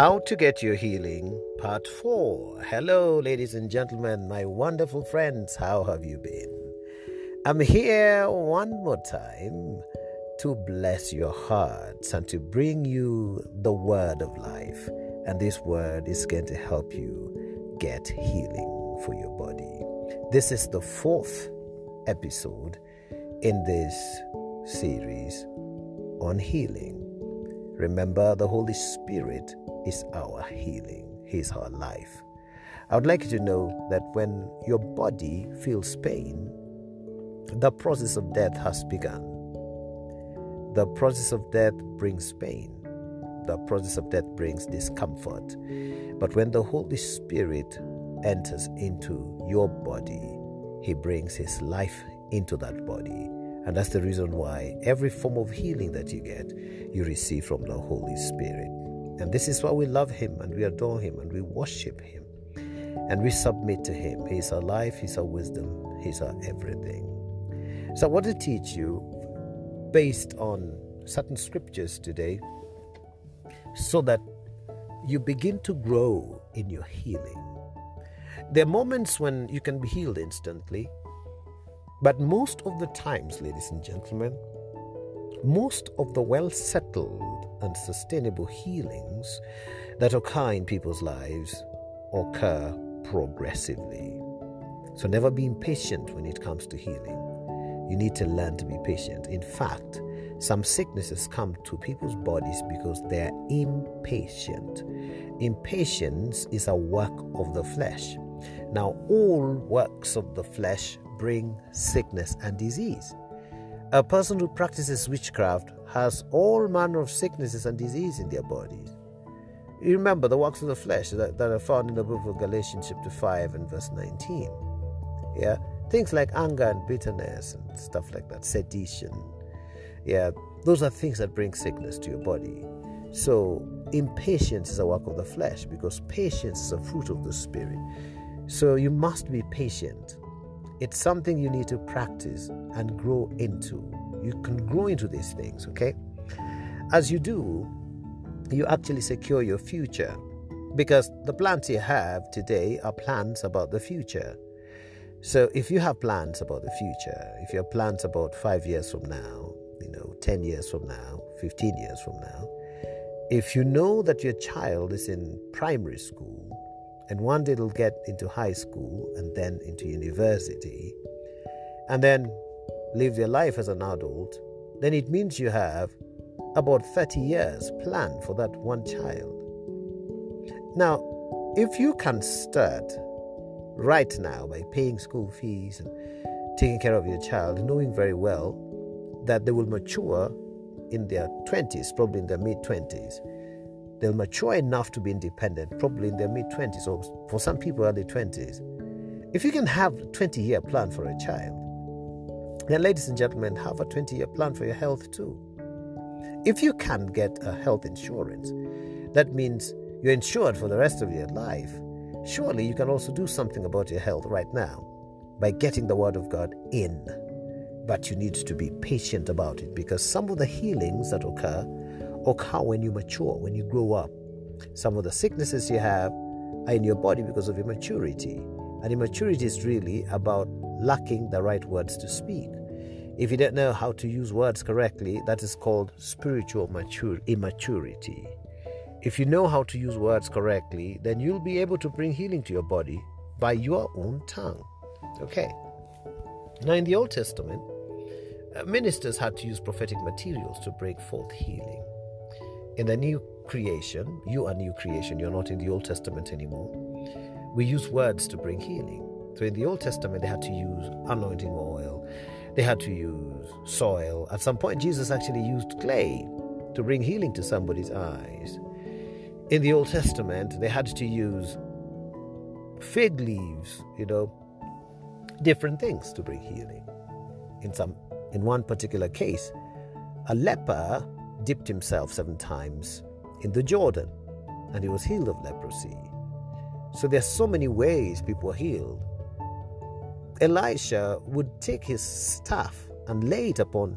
How to Get Your Healing, Part 4. Hello, ladies and gentlemen, my wonderful friends. How have you been? I'm here one more time to bless your hearts and to bring you the word of life. And this word is going to help you get healing for your body. This is the fourth episode in this series on healing. Remember, the Holy Spirit is our healing, He is our life. I would like you to know that when your body feels pain, the process of death has begun. The process of death brings pain. The process of death brings discomfort. But when the Holy Spirit enters into your body, He brings His life into that body. And that's the reason why every form of healing that you get, you receive from the Holy Spirit. And this is why we love Him and we adore Him and we worship Him and we submit to Him. He's our life, He's our wisdom, He's our everything. So I want to teach you based on certain scriptures today so that you begin to grow in your healing. There are moments when you can be healed instantly, but most of the times, ladies and gentlemen, most of the well settled and sustainable healings that occur in people's lives occur progressively. So never be impatient when it comes to healing. You need to learn to be patient. In fact, some sicknesses come to people's bodies because they're impatient. Impatience is a work of the flesh. Now, all works of the flesh bring sickness and disease. A person who practices witchcraft has all manner of sicknesses and disease in their bodies. You remember the works of the flesh that, that are found in the book of Galatians chapter 5 and verse 19. Yeah, things like anger and bitterness and stuff like that, sedition. Yeah, those are things that bring sickness to your body. So, impatience is a work of the flesh because patience is a fruit of the spirit. So, you must be patient it's something you need to practice and grow into. You can grow into these things, okay? As you do, you actually secure your future because the plans you have today are plans about the future. So if you have plans about the future, if you have plans about five years from now, you know, 10 years from now, 15 years from now, if you know that your child is in primary school and one it'll get into high school and then into university and then live their life as an adult, then it means you have about 30 years planned for that one child. Now, if you can start right now by paying school fees and taking care of your child, knowing very well that they will mature in their 20s, probably in their mid 20s, they'll mature enough to be independent, probably in their mid 20s, or for some people, early 20s. If you can have a 20 year plan for a child, then, ladies and gentlemen, have a 20 year plan for your health too. If you can get a health insurance, that means you're insured for the rest of your life. Surely you can also do something about your health right now by getting the Word of God in. But you need to be patient about it because some of the healings that occur occur when you mature, when you grow up. Some of the sicknesses you have are in your body because of immaturity. And immaturity is really about lacking the right words to speak. If you don't know how to use words correctly, that is called spiritual mature, immaturity. If you know how to use words correctly, then you'll be able to bring healing to your body by your own tongue. Okay. Now, in the Old Testament, uh, ministers had to use prophetic materials to bring forth healing. In the new creation, you are new creation, you're not in the Old Testament anymore. We use words to bring healing. So in the Old Testament, they had to use anointing oil, they had to use soil. At some point, Jesus actually used clay to bring healing to somebody's eyes. In the Old Testament, they had to use fig leaves, you know, different things to bring healing. In some in one particular case, a leper dipped himself seven times in the Jordan and he was healed of leprosy. So there are so many ways people are healed. Elisha would take his staff and lay it upon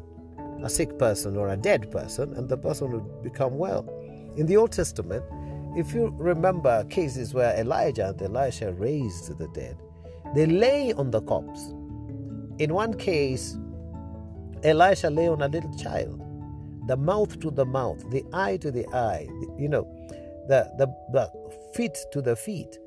a sick person or a dead person, and the person would become well. In the Old Testament, if you remember cases where Elijah and Elisha raised the dead, they lay on the corpse. In one case, Elisha lay on a little child, the mouth to the mouth, the eye to the eye, you know, the, the, the feet to the feet.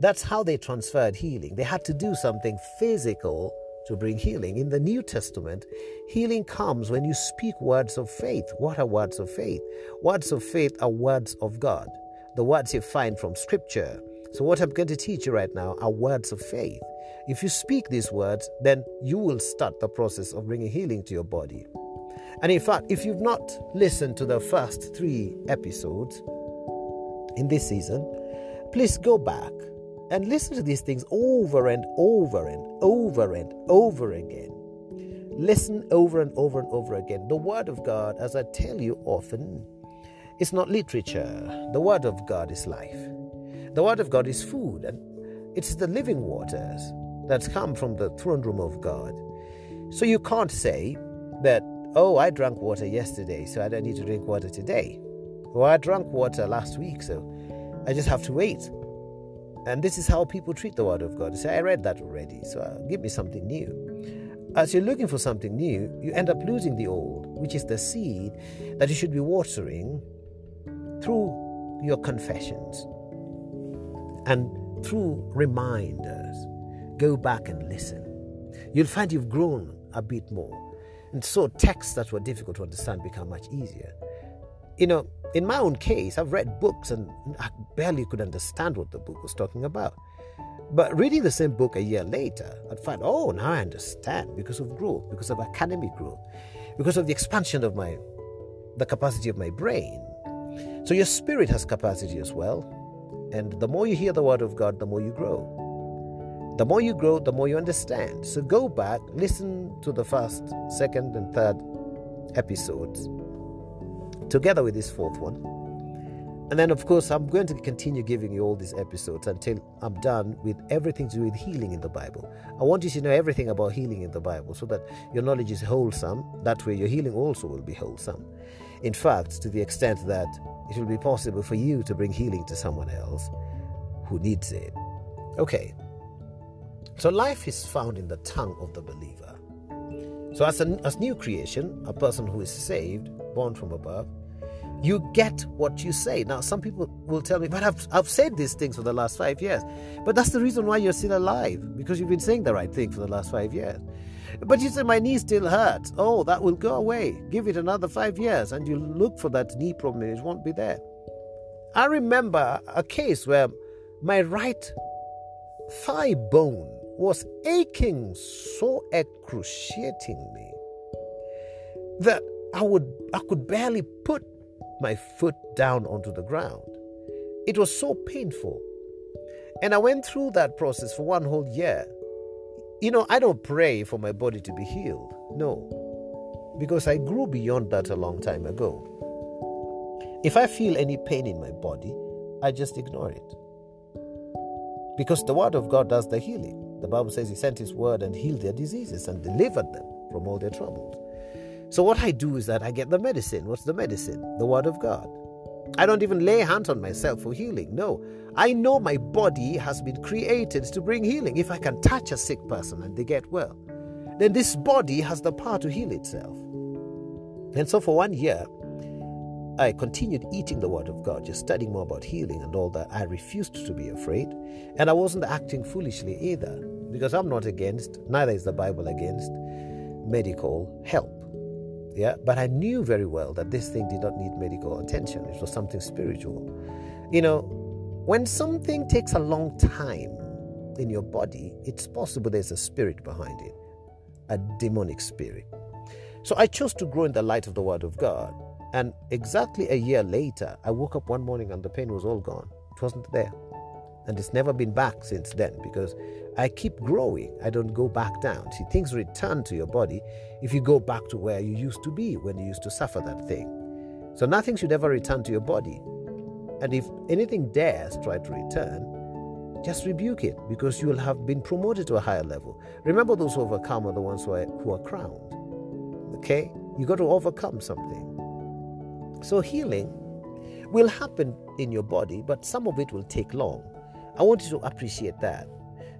That's how they transferred healing. They had to do something physical to bring healing. In the New Testament, healing comes when you speak words of faith. What are words of faith? Words of faith are words of God, the words you find from Scripture. So, what I'm going to teach you right now are words of faith. If you speak these words, then you will start the process of bringing healing to your body. And in fact, if you've not listened to the first three episodes in this season, please go back and listen to these things over and over and over and over again. Listen over and over and over again. The Word of God, as I tell you often, is not literature. The Word of God is life. The Word of God is food, and it's the living waters that's come from the throne room of God. So you can't say that, oh, I drank water yesterday, so I don't need to drink water today. Or I drank water last week, so I just have to wait. And this is how people treat the Word of God. They say, I read that already, so uh, give me something new. As you're looking for something new, you end up losing the old, which is the seed that you should be watering through your confessions and through reminders. Go back and listen. You'll find you've grown a bit more. And so texts that were difficult to understand become much easier. You know, in my own case, I've read books and I barely could understand what the book was talking about. But reading the same book a year later, I'd find, oh, now I understand because of growth, because of academic growth, because of the expansion of my, the capacity of my brain. So your spirit has capacity as well. And the more you hear the word of God, the more you grow. The more you grow, the more you understand. So go back, listen to the first, second, and third episodes together with this fourth one. And then, of course, I'm going to continue giving you all these episodes until I'm done with everything to do with healing in the Bible. I want you to know everything about healing in the Bible so that your knowledge is wholesome. That way, your healing also will be wholesome. In fact, to the extent that it will be possible for you to bring healing to someone else who needs it. Okay. So, life is found in the tongue of the believer. So, as, a, as new creation, a person who is saved, born from above, you get what you say. Now, some people will tell me, but I've, I've said these things for the last five years. But that's the reason why you're still alive, because you've been saying the right thing for the last five years. But you say, my knee still hurts. Oh, that will go away. Give it another five years, and you look for that knee problem, and it won't be there. I remember a case where my right thigh bone was aching so excruciatingly that I would I could barely put my foot down onto the ground. It was so painful. And I went through that process for one whole year. You know, I don't pray for my body to be healed. No. Because I grew beyond that a long time ago. If I feel any pain in my body, I just ignore it. Because the Word of God does the healing. The Bible says He sent His Word and healed their diseases and delivered them from all their troubles. So, what I do is that I get the medicine. What's the medicine? The Word of God. I don't even lay hands on myself for healing. No, I know my body has been created to bring healing. If I can touch a sick person and they get well, then this body has the power to heal itself. And so, for one year, I continued eating the Word of God, just studying more about healing and all that. I refused to be afraid. And I wasn't acting foolishly either, because I'm not against, neither is the Bible against, medical help. Yeah, but I knew very well that this thing did not need medical attention. It was something spiritual. You know, when something takes a long time in your body, it's possible there's a spirit behind it, a demonic spirit. So I chose to grow in the light of the Word of God. And exactly a year later, I woke up one morning and the pain was all gone. It wasn't there. And it's never been back since then because I keep growing. I don't go back down. See, things return to your body if you go back to where you used to be when you used to suffer that thing. So nothing should ever return to your body. And if anything dares try to return, just rebuke it because you will have been promoted to a higher level. Remember, those who overcome are the ones who are, who are crowned. Okay? You got to overcome something. So, healing will happen in your body, but some of it will take long. I want you to appreciate that.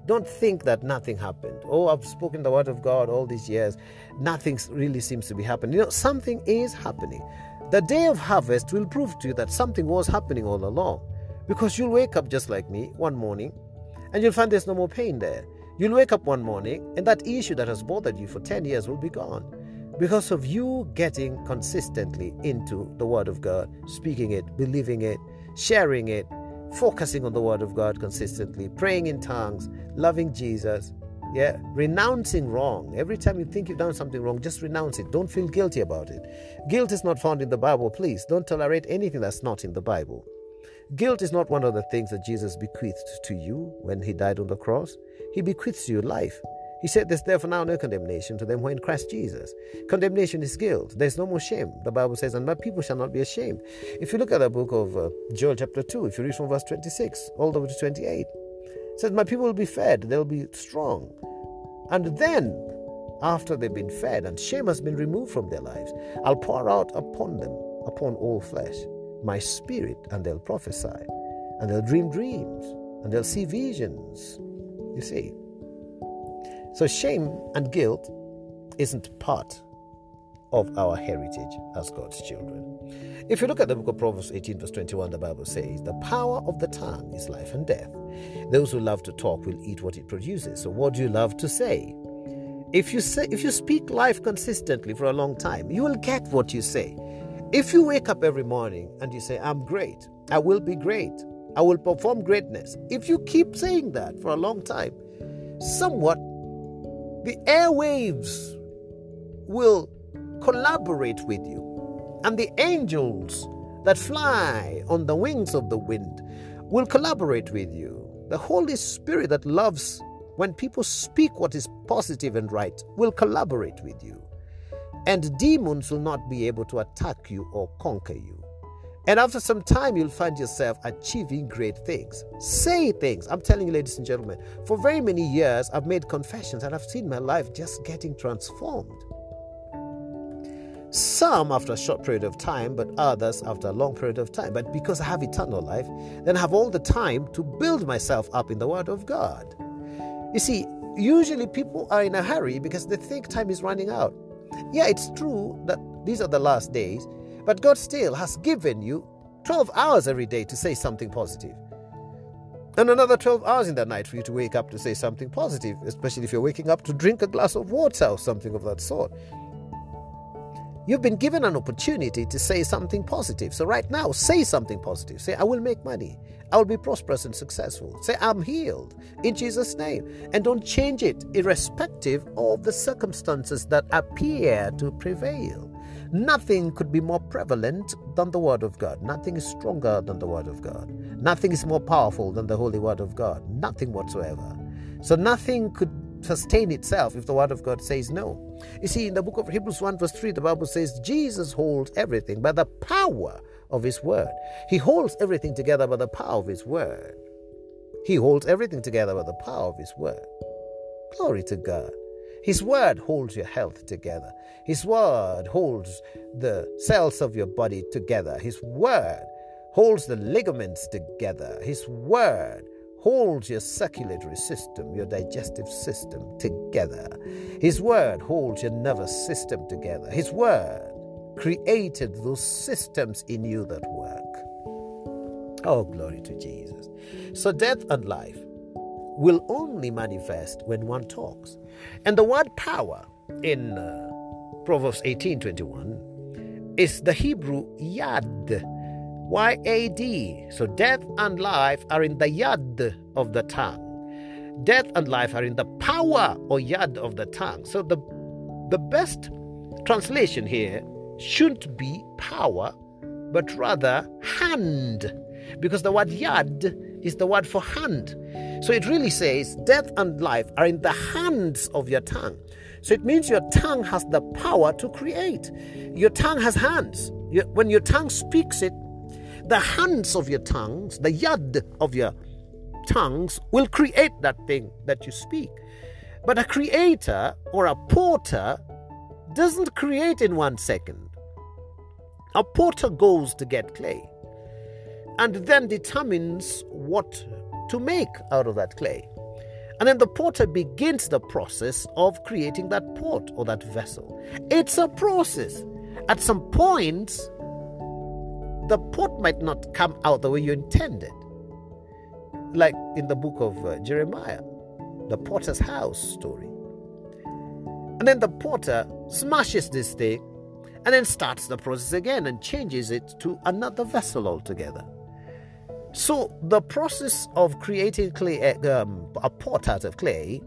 Don't think that nothing happened. Oh, I've spoken the word of God all these years. Nothing really seems to be happening. You know, something is happening. The day of harvest will prove to you that something was happening all along. Because you'll wake up just like me one morning and you'll find there's no more pain there. You'll wake up one morning and that issue that has bothered you for 10 years will be gone because of you getting consistently into the Word of God, speaking it, believing it, sharing it, focusing on the Word of God consistently, praying in tongues, loving Jesus, yeah, renouncing wrong. Every time you think you've done something wrong, just renounce it. Don't feel guilty about it. Guilt is not found in the Bible, please. Don't tolerate anything that's not in the Bible. Guilt is not one of the things that Jesus bequeathed to you when he died on the cross. He bequeaths you life. He said, There's therefore now no condemnation to them who are in Christ Jesus. Condemnation is guilt. There's no more shame. The Bible says, And my people shall not be ashamed. If you look at the book of uh, Joel, chapter 2, if you read from verse 26 all the way to 28, it says, My people will be fed, they'll be strong. And then, after they've been fed and shame has been removed from their lives, I'll pour out upon them, upon all flesh, my spirit, and they'll prophesy, and they'll dream dreams, and they'll see visions. You see, so, shame and guilt isn't part of our heritage as God's children. If you look at the book of Proverbs 18, verse 21, the Bible says, The power of the tongue is life and death. Those who love to talk will eat what it produces. So, what do you love to say? If you say if you speak life consistently for a long time, you will get what you say. If you wake up every morning and you say, I'm great, I will be great, I will perform greatness. If you keep saying that for a long time, somewhat the airwaves will collaborate with you, and the angels that fly on the wings of the wind will collaborate with you. The Holy Spirit that loves when people speak what is positive and right will collaborate with you. And demons will not be able to attack you or conquer you. And after some time, you'll find yourself achieving great things. Say things. I'm telling you, ladies and gentlemen, for very many years, I've made confessions and I've seen my life just getting transformed. Some after a short period of time, but others after a long period of time. But because I have eternal life, then I have all the time to build myself up in the Word of God. You see, usually people are in a hurry because they think time is running out. Yeah, it's true that these are the last days, but God still has given you 12 hours every day to say something positive. And another 12 hours in the night for you to wake up to say something positive, especially if you're waking up to drink a glass of water or something of that sort. You've been given an opportunity to say something positive. So, right now, say something positive. Say, I will make money. I will be prosperous and successful. Say, I'm healed in Jesus' name. And don't change it, irrespective of the circumstances that appear to prevail. Nothing could be more prevalent than the Word of God. Nothing is stronger than the Word of God. Nothing is more powerful than the Holy Word of God. Nothing whatsoever. So nothing could sustain itself if the Word of God says no. You see, in the book of Hebrews 1, verse 3, the Bible says Jesus holds everything by the power of His Word. He holds everything together by the power of His Word. He holds everything together by the power of His Word. Glory to God. His word holds your health together. His word holds the cells of your body together. His word holds the ligaments together. His word holds your circulatory system, your digestive system together. His word holds your nervous system together. His word created those systems in you that work. Oh, glory to Jesus. So, death and life will only manifest when one talks. And the word power in uh, Proverbs 18:21 is the Hebrew yad. Y A D. So death and life are in the yad of the tongue. Death and life are in the power or yad of the tongue. So the the best translation here shouldn't be power, but rather hand. Because the word yad is the word for hand. So it really says death and life are in the hands of your tongue. So it means your tongue has the power to create. Your tongue has hands. When your tongue speaks it, the hands of your tongues, the yad of your tongues, will create that thing that you speak. But a creator or a porter doesn't create in one second. A porter goes to get clay. and then determines what to make out of that clay. And then the potter begins the process of creating that pot or that vessel. It's a process. At some point, the pot might not come out the way you intended. Like in the book of uh, Jeremiah, the potter's house story. And then the potter smashes this thing and then starts the process again and changes it to another vessel altogether. So the process of creating clay, eh, um, a pot out of clay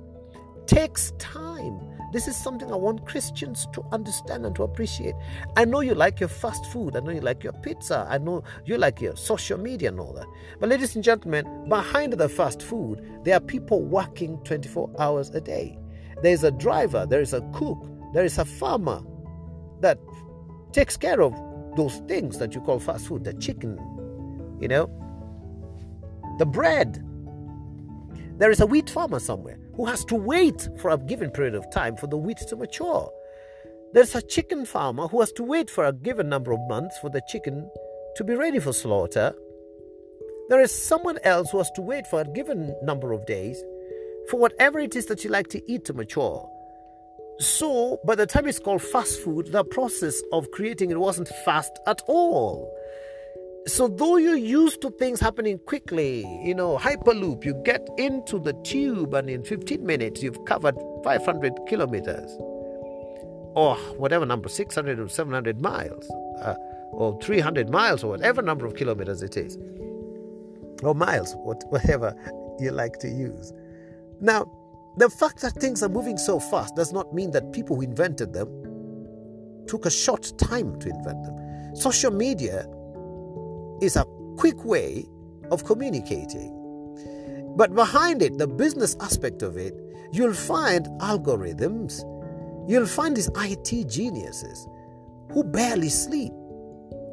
takes time. This is something I want Christians to understand and to appreciate. I know you like your fast food. I know you like your pizza. I know you like your social media and all that. But, ladies and gentlemen, behind the fast food, there are people working 24 hours a day. There is a driver, there is a cook, there is a farmer that takes care of those things that you call fast food, the chicken, you know, the bread. There is a wheat farmer somewhere who has to wait for a given period of time for the wheat to mature. There's a chicken farmer who has to wait for a given number of months for the chicken to be ready for slaughter. There is someone else who has to wait for a given number of days for whatever it is that you like to eat to mature. So, by the time it's called fast food, the process of creating it wasn't fast at all. So, though you're used to things happening quickly, you know, Hyperloop, you get into the tube and in 15 minutes you've covered 500 kilometers or whatever number, 600 or 700 miles, uh, or 300 miles, or whatever number of kilometers it is, or miles, whatever you like to use. Now, the fact that things are moving so fast does not mean that people who invented them took a short time to invent them. Social media is a quick way of communicating. But behind it, the business aspect of it, you'll find algorithms, you'll find these IT geniuses who barely sleep.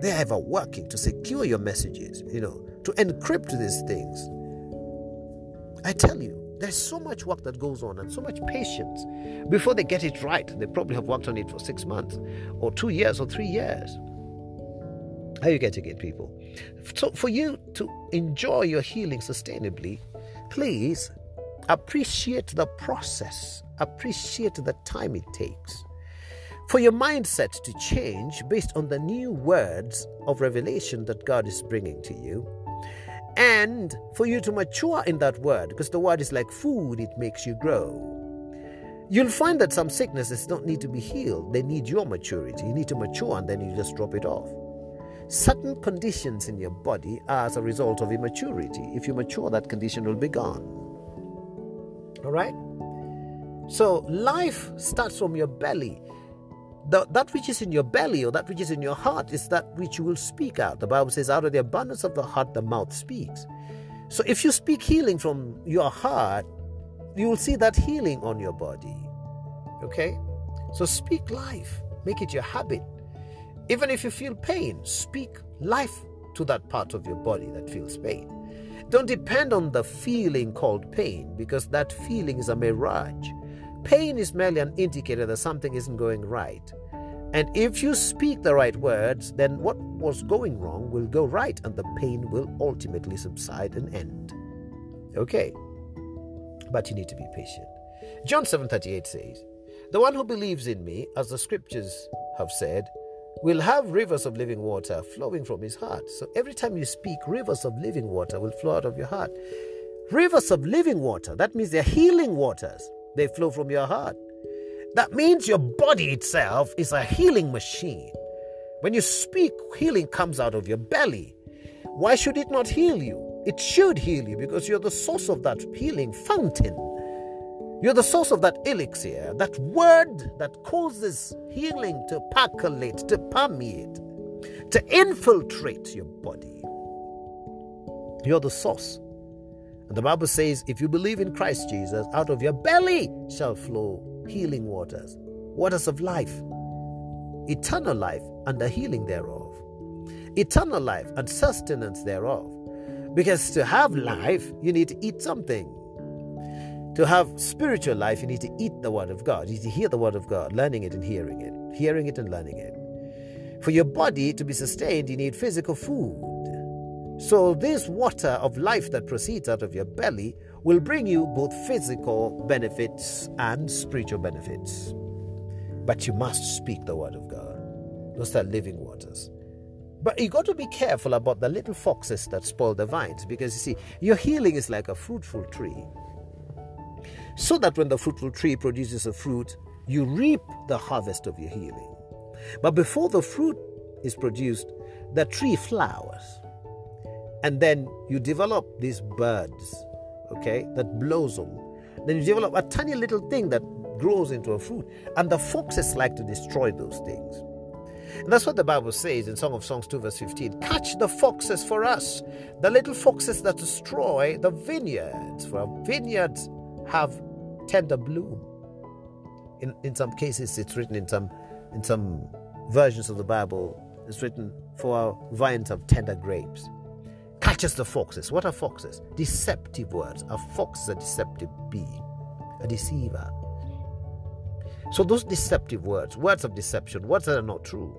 They're ever working to secure your messages, you know, to encrypt these things. I tell you, there's so much work that goes on and so much patience before they get it right. They probably have worked on it for six months or two years or three years. How are you getting it, people? So, for you to enjoy your healing sustainably, please appreciate the process, appreciate the time it takes. For your mindset to change based on the new words of revelation that God is bringing to you, and for you to mature in that word, because the word is like food, it makes you grow. You'll find that some sicknesses don't need to be healed, they need your maturity. You need to mature and then you just drop it off. Certain conditions in your body are as a result of immaturity. If you mature, that condition will be gone. All right? So, life starts from your belly the, that which is in your belly or that which is in your heart is that which you will speak out. The Bible says, out of the abundance of the heart, the mouth speaks. So if you speak healing from your heart, you will see that healing on your body. Okay? So speak life, make it your habit. Even if you feel pain, speak life to that part of your body that feels pain. Don't depend on the feeling called pain because that feeling is a mirage. Pain is merely an indicator that something isn't going right. And if you speak the right words, then what was going wrong will go right and the pain will ultimately subside and end. Okay. But you need to be patient. John 7:38 says, "The one who believes in me, as the scriptures have said, will have rivers of living water flowing from his heart." So every time you speak, rivers of living water will flow out of your heart. Rivers of living water, that means they're healing waters. They flow from your heart. That means your body itself is a healing machine. When you speak, healing comes out of your belly. Why should it not heal you? It should heal you because you're the source of that healing fountain. You're the source of that elixir, that word that causes healing to percolate, to permeate, to infiltrate your body. You're the source. And the Bible says, if you believe in Christ Jesus, out of your belly shall flow healing waters, waters of life, eternal life and the healing thereof, eternal life and sustenance thereof. Because to have life, you need to eat something. To have spiritual life, you need to eat the Word of God. You need to hear the Word of God, learning it and hearing it, hearing it and learning it. For your body to be sustained, you need physical food. So, this water of life that proceeds out of your belly will bring you both physical benefits and spiritual benefits. But you must speak the word of God. Those are living waters. But you got to be careful about the little foxes that spoil the vines because you see, your healing is like a fruitful tree. So that when the fruitful tree produces a fruit, you reap the harvest of your healing. But before the fruit is produced, the tree flowers. And then you develop these birds, okay, that blossom. Then you develop a tiny little thing that grows into a fruit. And the foxes like to destroy those things. And that's what the Bible says in Song of Songs 2, verse 15. Catch the foxes for us, the little foxes that destroy the vineyards. For our vineyards have tender bloom. In, in some cases, it's written in some in some versions of the Bible, it's written, For our vines have tender grapes. Catches the foxes. What are foxes? Deceptive words. A fox is a deceptive being, a deceiver. So those deceptive words, words of deception, words that are not true,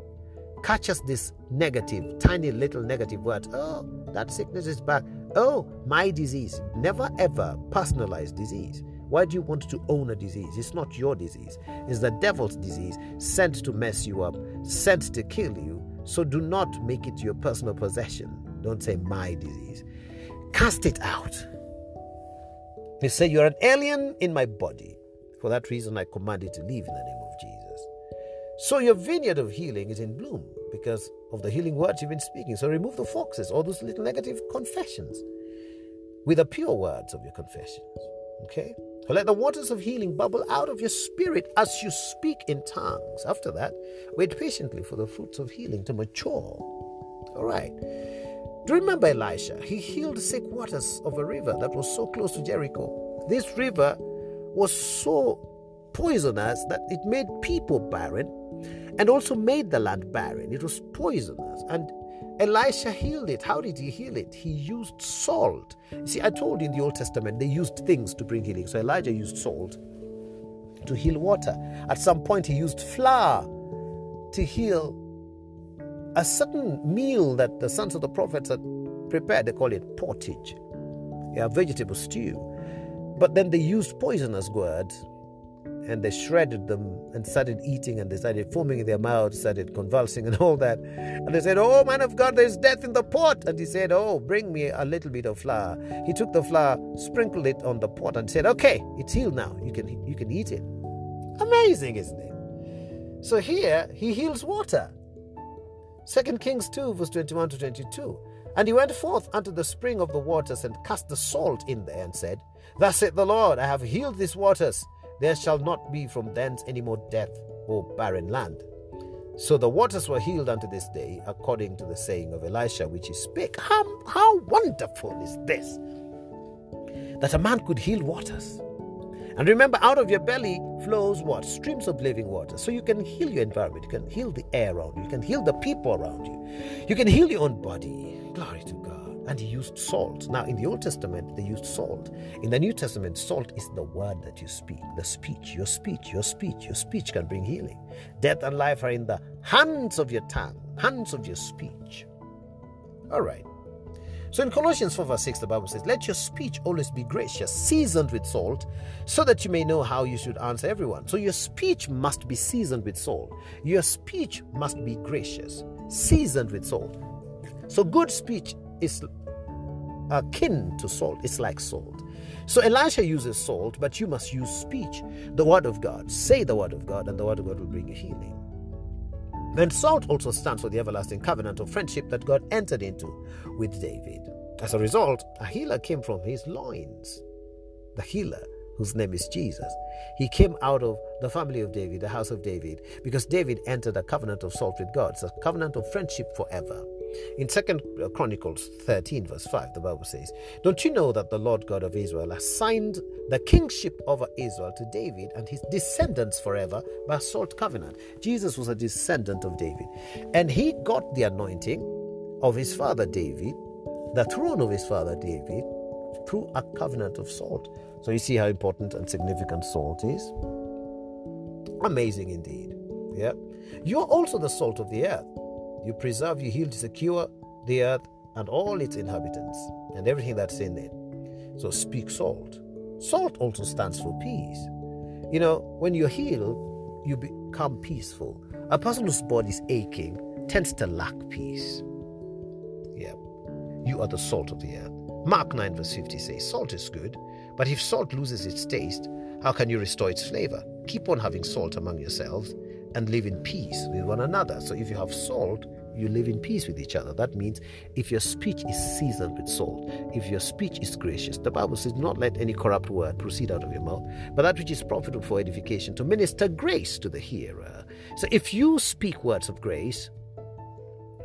catches this negative, tiny little negative word. Oh, that sickness is back. Oh, my disease. Never ever personalize disease. Why do you want to own a disease? It's not your disease, it's the devil's disease sent to mess you up, sent to kill you. So do not make it your personal possession. Don't say my disease. Cast it out. You say, You're an alien in my body. For that reason, I command you to leave in the name of Jesus. So your vineyard of healing is in bloom because of the healing words you've been speaking. So remove the foxes, all those little negative confessions, with the pure words of your confessions. Okay? Let the waters of healing bubble out of your spirit as you speak in tongues. After that, wait patiently for the fruits of healing to mature. All right. Do you remember Elisha? He healed sick waters of a river that was so close to Jericho. This river was so poisonous that it made people barren and also made the land barren. It was poisonous. And Elisha healed it. How did he heal it? He used salt. see, I told you in the Old Testament they used things to bring healing. So Elijah used salt to heal water. At some point, he used flour to heal a certain meal that the sons of the prophets had prepared. They call it pottage, yeah, vegetable stew. But then they used poisonous gourds and they shredded them and started eating and they started foaming in their mouths, started convulsing and all that. And they said, Oh, man of God, there's death in the pot. And he said, Oh, bring me a little bit of flour. He took the flour, sprinkled it on the pot, and said, Okay, it's healed now. You can, you can eat it. Amazing, isn't it? So here, he heals water. 2 Kings 2, verse 21 to 22. And he went forth unto the spring of the waters and cast the salt in there and said, Thus saith the Lord, I have healed these waters there shall not be from thence any more death or barren land. So the waters were healed unto this day, according to the saying of Elisha, which he spake. How, how wonderful is this! That a man could heal waters. And remember, out of your belly flows what? Streams of living water. So you can heal your environment, you can heal the air around you, you can heal the people around you, you can heal your own body. Glory to God and he used salt. Now, in the Old Testament, they used salt. In the New Testament, salt is the word that you speak, the speech, your speech, your speech. Your speech can bring healing. Death and life are in the hands of your tongue, hands of your speech. All right. So in Colossians 4, verse 6, the Bible says, Let your speech always be gracious, seasoned with salt, so that you may know how you should answer everyone. So your speech must be seasoned with salt. Your speech must be gracious, seasoned with salt. So good speech is uh, akin to salt. It's like salt. So Elisha uses salt, but you must use speech, the word of God. Say the word of God, and the word of God will bring you healing. Then salt also stands for the everlasting covenant of friendship that God entered into with David. As a result, a healer came from his loins. The healer, whose name is Jesus, he came out of the family of David, the house of David, because David entered a covenant of salt with God. It's a covenant of friendship forever. In Second Chronicles 13, verse 5, the Bible says, Don't you know that the Lord God of Israel assigned the kingship over Israel to David and his descendants forever by salt covenant? Jesus was a descendant of David, and he got the anointing of his father David, the throne of his father David, through a covenant of salt. So you see how important and significant salt is. Amazing indeed. Yeah. You're also the salt of the earth. You preserve, you heal, to secure the earth and all its inhabitants and everything that's in it. So speak salt. Salt also stands for peace. You know, when you're healed, you become peaceful. A person whose body is aching tends to lack peace. Yeah. You are the salt of the earth. Mark 9, verse 50 says, Salt is good, but if salt loses its taste, how can you restore its flavor? Keep on having salt among yourselves and live in peace with one another. So if you have salt, you live in peace with each other. That means if your speech is seasoned with salt, if your speech is gracious, the Bible says, not let any corrupt word proceed out of your mouth, but that which is profitable for edification to minister grace to the hearer. So if you speak words of grace,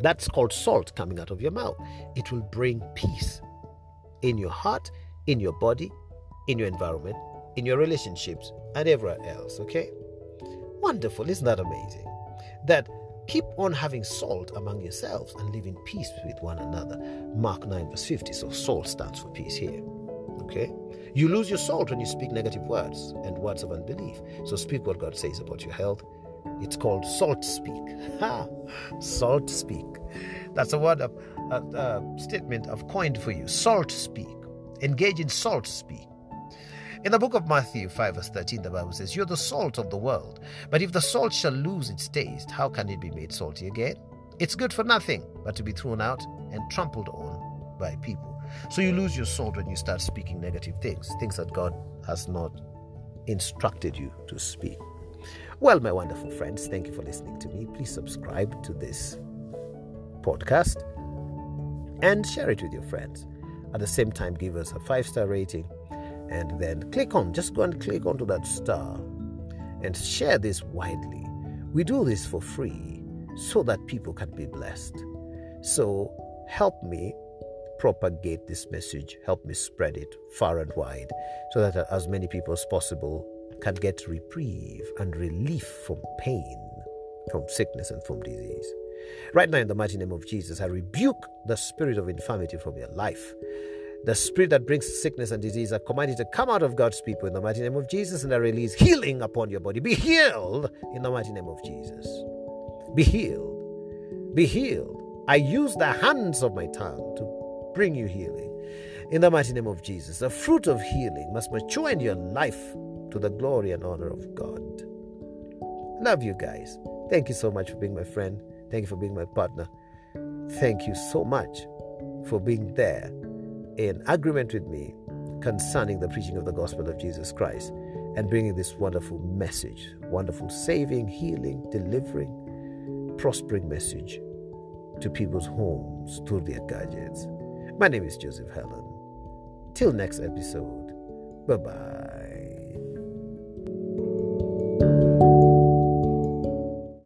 that's called salt coming out of your mouth. It will bring peace in your heart, in your body, in your environment, in your relationships, and everywhere else. Okay? Wonderful. Isn't that amazing? That keep on having salt among yourselves and live in peace with one another. Mark 9, verse 50. So, salt stands for peace here. Okay? You lose your salt when you speak negative words and words of unbelief. So, speak what God says about your health. It's called salt speak. Ha! Salt speak. That's a word, a, a uh, uh, statement I've coined for you. Salt speak. Engage in salt speak. In the book of Matthew 5, verse 13, the Bible says, You're the salt of the world. But if the salt shall lose its taste, how can it be made salty again? It's good for nothing but to be thrown out and trampled on by people. So you lose your salt when you start speaking negative things, things that God has not instructed you to speak. Well, my wonderful friends, thank you for listening to me. Please subscribe to this podcast and share it with your friends. At the same time, give us a five star rating and then click on, just go and click onto that star and share this widely. We do this for free so that people can be blessed. So help me propagate this message, help me spread it far and wide so that as many people as possible can get reprieve and relief from pain, from sickness, and from disease. Right now, in the mighty name of Jesus, I rebuke the spirit of infirmity from your life. The spirit that brings sickness and disease, I command you to come out of God's people in the mighty name of Jesus, and I release healing upon your body. Be healed in the mighty name of Jesus. Be healed. Be healed. I use the hands of my tongue to bring you healing. In the mighty name of Jesus, the fruit of healing must mature in your life to the glory and honor of God. Love you guys. Thank you so much for being my friend. Thank you for being my partner. Thank you so much for being there in agreement with me concerning the preaching of the gospel of Jesus Christ and bringing this wonderful message, wonderful saving, healing, delivering, prospering message to people's homes through their gadgets. My name is Joseph Helen. Till next episode, bye bye.